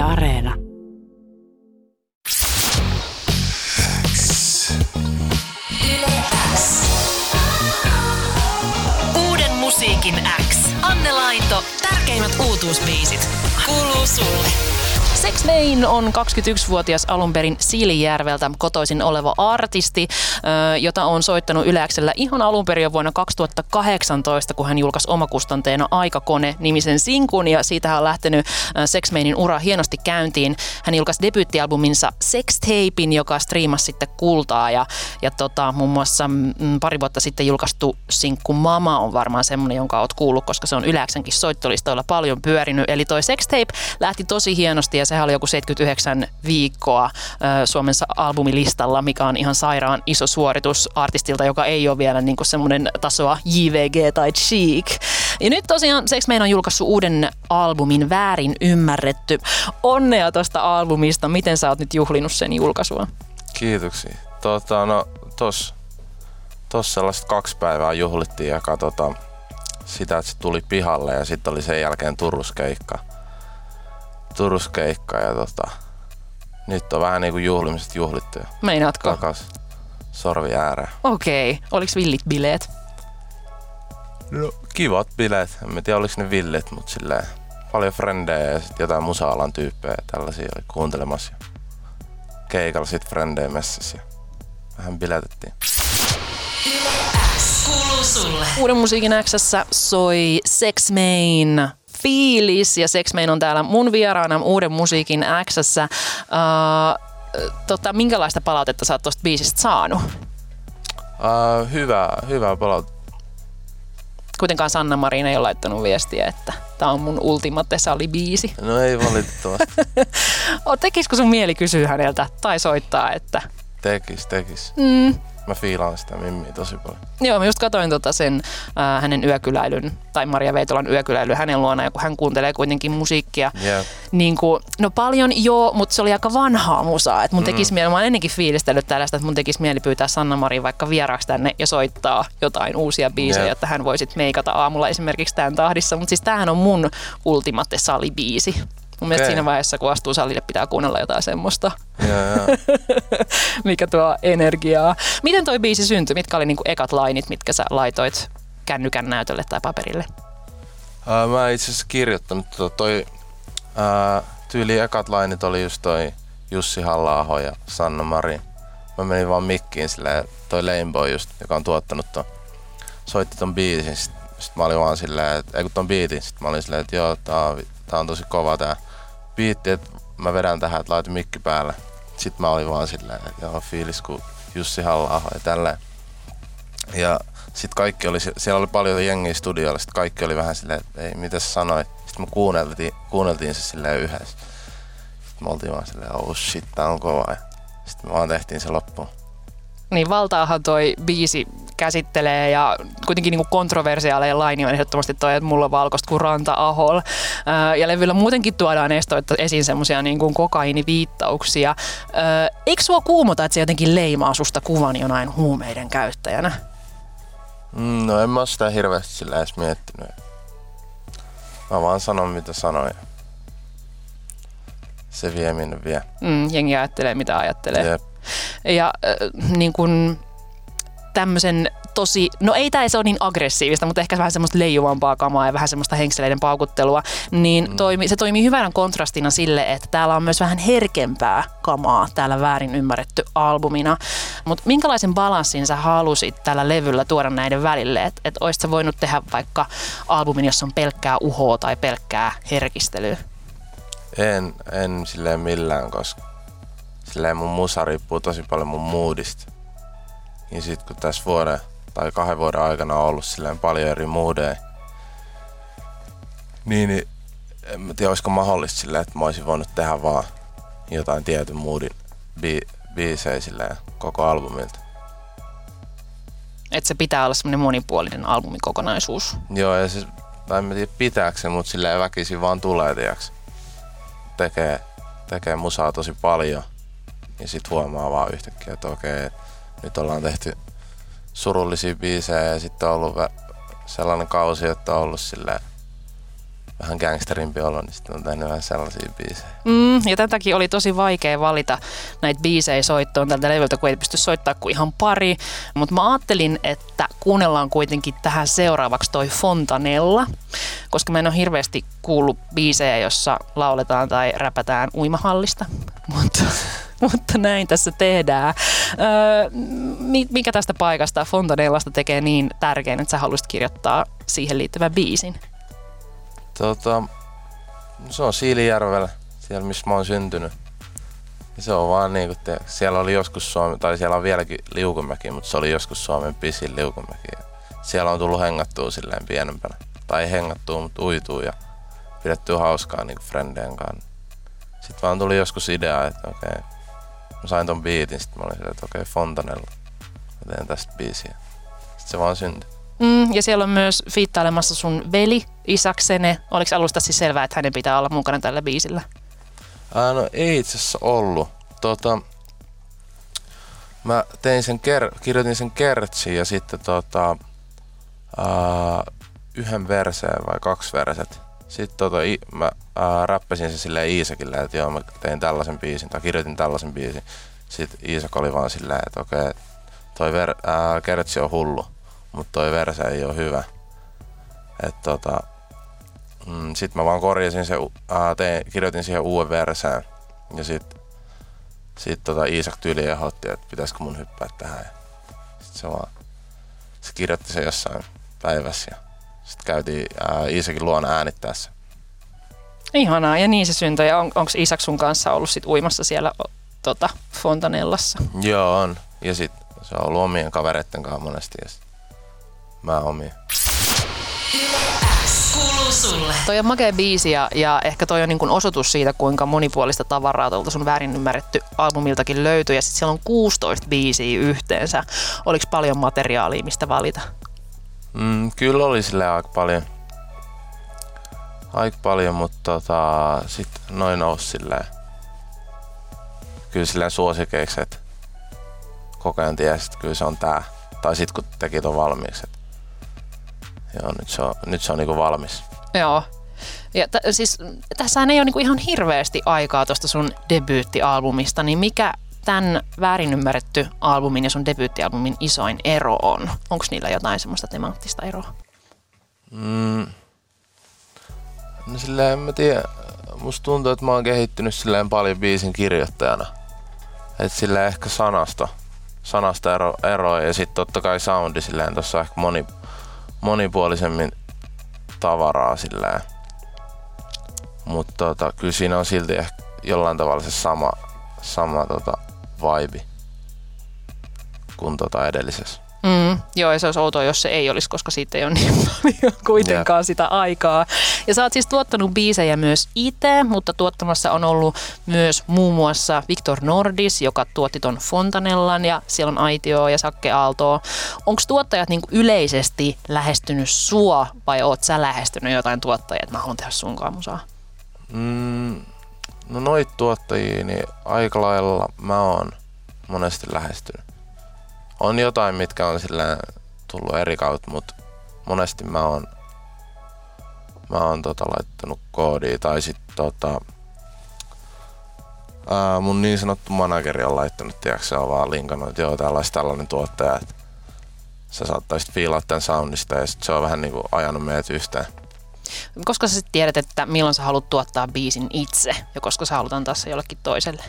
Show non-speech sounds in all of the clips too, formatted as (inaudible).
Areena. Uuden musiikin X. Anne Laito, tärkeimmät uutuusbiisit. Kuuluu sulle. Sex Main on 21-vuotias alun perin Siilijärveltä kotoisin oleva artisti, jota on soittanut Yläksellä ihan alun perin jo vuonna 2018, kun hän julkaisi omakustanteena Aikakone-nimisen sinkun ja siitä on lähtenyt Sex Mainin ura hienosti käyntiin. Hän julkaisi debyyttialbuminsa Sextapein, joka striimasi sitten kultaa ja, ja tota, muun muassa mm, pari vuotta sitten julkaistu sinkku Mama on varmaan semmoinen, jonka oot kuullut, koska se on Yläksänkin soittolistoilla paljon pyörinyt. Eli toi Sextape lähti tosi hienosti ja sehän oli joku 79 viikkoa Suomen albumilistalla, mikä on ihan sairaan iso suoritus artistilta, joka ei ole vielä niin semmoinen tasoa JVG tai Chic. Ja nyt tosiaan Sex Main on julkaissut uuden albumin Väärin ymmärretty. Onnea tosta albumista. Miten sä oot nyt juhlinut sen julkaisua? Kiitoksia. Tota, no, tos, tos sellaiset kaksi päivää juhlittiin ja katsotaan sitä, että se tuli pihalle ja sitten oli sen jälkeen Turuskeikka. Turuskeikka ja tota, nyt on vähän niinku juhlimiset juhlittu ja Meinaatko? takas sorvi ääreen. Okei. Okay. Oliko villit bileet? No, kivat bileet. En tiedä oliko ne villit, mutta silleen paljon frendejä ja sitten jotain musa-alan tyyppejä ja tällaisia oli kuuntelemassa. Keikalla sit frendejä messissä ja vähän biletettiin. Uuden musiikin Xssä soi Sex Main fiilis ja Sex Main on täällä mun vieraana Uuden musiikin Xssä. Uh, tota, minkälaista palautetta sä oot tosta biisistä saanut? Uh, hyvä, hyvä palaute. Kuitenkaan Sanna Marin ei ole laittanut viestiä, että tämä on mun ultimate sali-biisi. (laughs) No ei valitettavasti. (laughs) O, tekisikö sun mieli kysyä häneltä tai soittaa, että Tekis, tekis. mm, Mä fiilaan sitä mimmiä tosi paljon. Joo, mä just katsoin tota sen äh, hänen yökyläilyn, tai Maria Veitolan yökyläily hänen luona, ja kun hän kuuntelee kuitenkin musiikkia, Jep. niin kuin, no paljon joo, mutta se oli aika vanhaa musaa. Et mun tekis mieli, mä oon ennenkin fiilistellyt tällaista, että mun tekisi mieli pyytää Sanna Marin vaikka vieraaksi tänne ja soittaa jotain uusia biisejä, Jep. että hän voisi meikata aamulla esimerkiksi tämän tahdissa. Mutta siis tämähän on mun ultimate salibiisi. Mun mielestä Okei. siinä vaiheessa, kun astuu salille, pitää kuunnella jotain semmoista, (laughs) mikä tuo energiaa. Miten toi biisi syntyi? Mitkä oli niinku ekat lainit, mitkä sä laitoit kännykän näytölle tai paperille? Ää, mä itse asiassa kirjoittanut tota, toi ää, tyyli ekat lainit oli just toi Jussi halla ja Sanna Marin. Mä menin vaan mikkiin silleen, toi Rainbow just, joka on tuottanut ton, soitti ton biisin. Sit, sit mä olin vaan silleen, että ei kun ton biitin, sit mä olin silleen, että joo, tää on, tää on tosi kova tää biitti, että mä vedän tähän, että laitan mikki päälle. Sitten mä olin vaan silleen, että joo, fiilis kuin Jussi halla ja tälleen. Ja sitten kaikki oli, siellä oli paljon jengiä studioilla, sitten kaikki oli vähän silleen, että ei, mitä sä sanoit. Sitten me kuunneltiin, kuunneltiin se silleen yhdessä. Sitten me oltiin vaan silleen, oh shit, tää on kova. Sitten me vaan tehtiin se loppuun. Niin valtaahan toi biisi käsittelee ja kuitenkin niinku kontroversiaaleja laini on ehdottomasti toi, että mulla on valkoista kuin ranta-ahol. Ää, Ja levyllä muutenkin tuodaan estoitta esiin semmoisia niinku kokainiviittauksia. Ää, Eikö sua kuumota, että se jotenkin leimaa susta kuvan jonain huumeiden käyttäjänä? Mm, no en mä sitä hirveästi sillä edes miettinyt. Mä vaan sanon mitä sanoin. Se vie minne vie. Mm, jengi ajattelee mitä ajattelee. Jep. Ja äh, niin kun tämmöisen tosi, no ei tämä se ole niin aggressiivista, mutta ehkä vähän semmoista leijuvampaa kamaa ja vähän semmoista henkseleiden paukuttelua, niin toimi, se toimii hyvänä kontrastina sille, että täällä on myös vähän herkempää kamaa täällä väärin ymmärretty albumina. Mutta minkälaisen balanssin sä halusit tällä levyllä tuoda näiden välille? Että et oisit sä voinut tehdä vaikka albumin, jossa on pelkkää uhoa tai pelkkää herkistelyä? En, en silleen millään, koska silleen mun musa riippuu tosi paljon mun moodista. Niin sit kun tässä vuoden tai kahden vuoden aikana on ollut silleen paljon eri moodeja, niin, niin en mä tiedä, olisiko mahdollista silleen, että mä olisin voinut tehdä vaan jotain tietyn moodin bi- biisejä silleen koko albumilta. Että se pitää olla semmoinen monipuolinen albumikokonaisuus. Joo, ja siis, tai en tiedä pitääkö se, mutta silleen väkisin vaan tulee, tiiäks. Tekee, tekee musaa tosi paljon. Ja sit huomaa vaan yhtäkkiä, että okei, et nyt ollaan tehty surullisia biisejä ja sitten on ollut vä- sellainen kausi, että on ollut silleen vähän gangsterimpi olo, niin sitten on tehnyt vähän sellaisia biisejä. Mm, ja tämän takia oli tosi vaikea valita näitä biisejä soittoon tältä levyltä, kun ei pysty soittaa kuin ihan pari. Mutta mä ajattelin, että kuunnellaan kuitenkin tähän seuraavaksi toi Fontanella, koska mä en ole hirveästi kuullut biisejä, jossa lauletaan tai räpätään uimahallista. Mutta (laughs) (laughs) mutta näin tässä tehdään. Öö, mikä tästä paikasta Fontanellasta tekee niin tärkeän, että sä haluaisit kirjoittaa siihen liittyvän biisin? Tota, se on Siilijärvellä, siellä missä mä oon syntynyt. Ja se on vaan niinku, te, siellä oli joskus Suomi, tai siellä on vieläkin liukumäki, mutta se oli joskus Suomen pisin liukumäki. Ja siellä on tullut hengattua silleen pienempänä. Tai hengattua, mutta uituu ja pidettyä hauskaa niinku frendeen kanssa. Sitten vaan tuli joskus idea, että okei, okay, mä sain ton biitin, sitten mä olin silleen, että okei, okay, Fontanella, mä teen tästä biisiä. Sitten se vaan syntyi. Mm, ja siellä on myös fiittailemassa sun veli Isaksene. Oliko alusta siis selvää, että hänen pitää olla mukana tällä biisillä? Ää, no ei itse asiassa ollut. Tota, mä tein sen ker- kirjoitin sen kertsiin ja sitten tota, ää, yhden verseen vai kaksi verset. Sitten tota, mä ää, räppäsin se silleen Iisakille, että joo mä tein tällaisen biisin tai kirjoitin tällaisen biisin. Sitten Iisak oli vaan silleen, että okei, toi ver- ää, kertsi on hullu mutta toi verse ei ole hyvä. Et tota, mm, sitten mä vaan korjasin se, ää, tein, kirjoitin siihen uuden verseen ja sitten sit tota Iisak tyyli ehdotti, että pitäisikö mun hyppää tähän. Ja sit se vaan, se kirjoitti se jossain päivässä ja sitten käytiin ää, Iisakin luona äänittää se. Ihanaa, ja niin se syntyi. Ja on, onko Isak sun kanssa ollut sit uimassa siellä tota, Fontanellassa? Joo, on. Ja sitten se on ollut omien kavereiden kanssa monesti. Ja sit mä. Kuuluu sulle. Toi on makea biisi ja, ja ehkä toi on niin kuin osoitus siitä, kuinka monipuolista tavaraa tuolta sun väärin ymmärretty albumiltakin löytyy. Ja sitten siellä on 16 biisiä yhteensä. Oliko paljon materiaalia, mistä valita? Mm, kyllä oli sille aika paljon. Aika paljon, mutta tota, sitten noin nousi silleen. Kyllä silleen suosikeiksi, että koko ajan tiesi, että kyllä se on tää. Tai sitten kun teki ton valmiiksi, että Joo, nyt se on, nyt se on niinku valmis. Joo. Ja t- siis tässä ei ole niinku ihan hirveästi aikaa tuosta sun debyyttialbumista, niin mikä tämän väärin ymmärretty albumin ja sun debyyttialbumin isoin ero on? Onko niillä jotain semmoista temaattista eroa? Mm. No silleen, en mä tiedä. Musta tuntuu, että mä oon kehittynyt silleen paljon biisin kirjoittajana. Et silleen ehkä sanasta, sanasta ero, eroa ja sitten totta kai soundi silleen tossa ehkä moni, monipuolisemmin tavaraa silleen. Mutta tota, kyllä siinä on silti ehkä jollain tavalla se sama, sama tota, vibe kuin tota edellisessä. Mm, joo, ja se olisi outoa, jos se ei olisi, koska siitä ei ole niin (laughs) paljon kuitenkaan sitä aikaa. Ja sä oot siis tuottanut biisejä myös itse, mutta tuottamassa on ollut myös muun muassa Victor Nordis, joka tuotti ton Fontanellan, ja siellä on Aitio ja Sakke Aalto. Onko tuottajat niinku yleisesti lähestynyt sua, vai oot sä lähestynyt jotain tuottajia, että mä haluan tehdä sunkaan musaa? Mm, no noit tuottajia, niin aika lailla mä oon monesti lähestynyt on jotain, mitkä on sillä tullut eri kautta, mutta monesti mä oon, mä oon tota, laittanut koodia tai sitten tota, ää, mun niin sanottu manageri on laittanut, tiedätkö, se on vaan linkannut, että joo, olisi tällainen tuottaja, että sä saattaisit fiilaa tämän soundista ja sit se on vähän niinku ajanut meidät yhteen. Koska sä sitten tiedät, että milloin sä haluat tuottaa biisin itse ja koska sä haluat antaa se jollekin toiselle?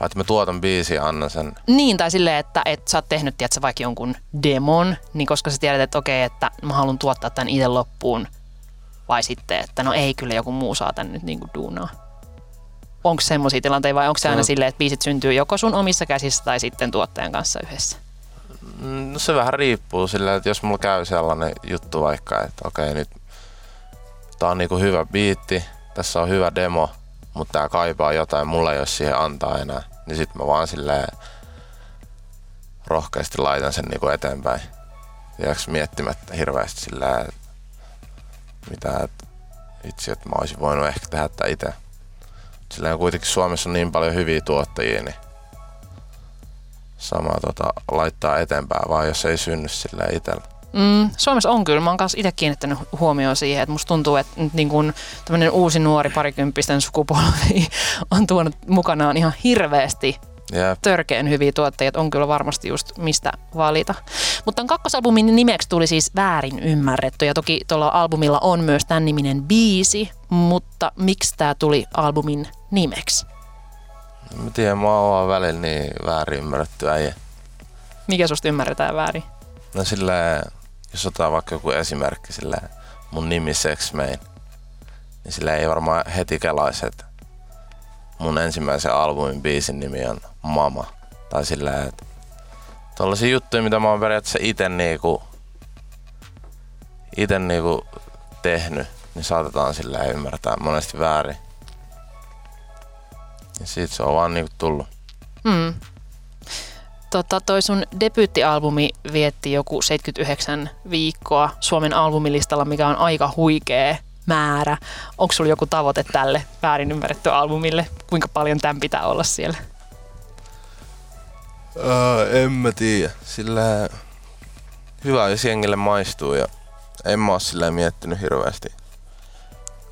että mä tuotan biisiä ja annan sen. Niin, tai silleen, että, että sä oot tehnyt, tiedätkö, vaikka jonkun demon, niin koska sä tiedät, että okei, että mä haluan tuottaa tämän itse loppuun, vai sitten, että no ei, kyllä joku muu saa tän nyt niin kuin duunaa. Onko semmoisia tilanteita vai onko se aina no. silleen, että biisit syntyy joko sun omissa käsissä tai sitten tuottajan kanssa yhdessä? No se vähän riippuu sillä, että jos mulla käy sellainen juttu vaikka, että okei nyt tää on niinku hyvä biitti, tässä on hyvä demo, mutta tää kaipaa jotain, mulla ei ole siihen antaa enää. Niin sit mä vaan silleen rohkeasti laitan sen niinku eteenpäin. Tiedätkö miettimättä hirveästi silleen, mitä, että itse, että mä olisin voinut ehkä tehdä tätä itse. Silleen kuitenkin Suomessa on niin paljon hyviä tuottajia, niin sama tota, laittaa eteenpäin, vaan jos ei synny sille itsellä. Mm, Suomessa on kyllä. Mä oon kanssa itse kiinnittänyt huomioon siihen, että musta tuntuu, että nyt niin kun tämmöinen uusi nuori parikymppisten sukupolvi (laughs) on tuonut mukanaan ihan hirveästi Jep. törkeen hyviä tuotteita. On kyllä varmasti just mistä valita. Mutta tämän kakkosalbumin nimeksi tuli siis väärin ymmärretty. Ja toki tuolla albumilla on myös tämän niminen biisi. Mutta miksi tämä tuli albumin nimeksi? Mä tiedän, mä oon välillä niin väärin ymmärretty äijä. Mikä susta ymmärretään väärin? No sillä, jos otetaan vaikka joku esimerkki, sillä mun nimi Sex Main, niin sillä ei varmaan heti kelaisi, että mun ensimmäisen albumin biisin nimi on Mama. Tai sillä, että tollasia juttuja, mitä mä oon periaatteessa ite niinku, ite niinku tehnyt, niin saatetaan sillä ymmärtää monesti väärin. Ja siitä se on vaan niinku tullut. Mm. Tota, toi sun debyyttialbumi vietti joku 79 viikkoa Suomen albumilistalla, mikä on aika huikea määrä. Onko sulla joku tavoite tälle väärin ymmärretty albumille? Kuinka paljon tämän pitää olla siellä? Öö, en mä tiedä. Sillä hyvä, jos jengille maistuu ja en mä oo sillä miettinyt hirveästi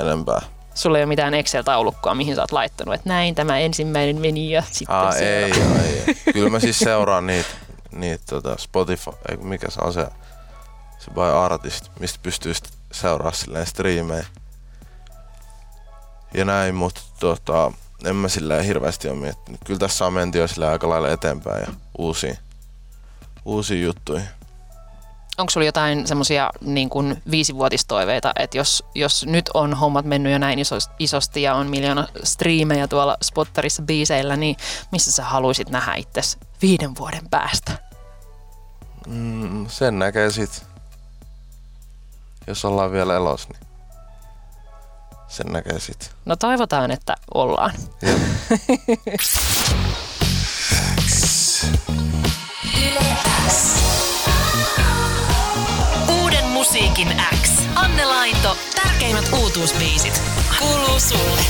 enempää. Sulla ei ole mitään Excel-taulukkoa, mihin sä oot laittanut, että näin tämä ensimmäinen meni ja sitten Aa, se. ei, ei, ei. Kyllä mä siis seuraan niitä, niitä tota Spotify, mikä se on se, se by artist, mistä pystyy sit seuraa silleen striimejä. Ja näin, mutta tota, en mä silleen hirveästi ole miettinyt. Kyllä tässä on menty jo silleen aika lailla eteenpäin ja uusia, uusia juttuja. Onko sulla jotain semmoisia niin kuin viisivuotistoiveita, että jos, jos nyt on hommat mennyt jo näin isos- isosti ja on miljoona striimejä tuolla spotterissa biiseillä, niin missä sä haluaisit nähdä itses viiden vuoden päästä? Mm, sen näkee sit. Jos ollaan vielä elos, niin sen näkee sit. No toivotaan, että ollaan. (laughs) musiikin X. Anne Lainto, tärkeimmät uutuusbiisit. Kuuluu sulle.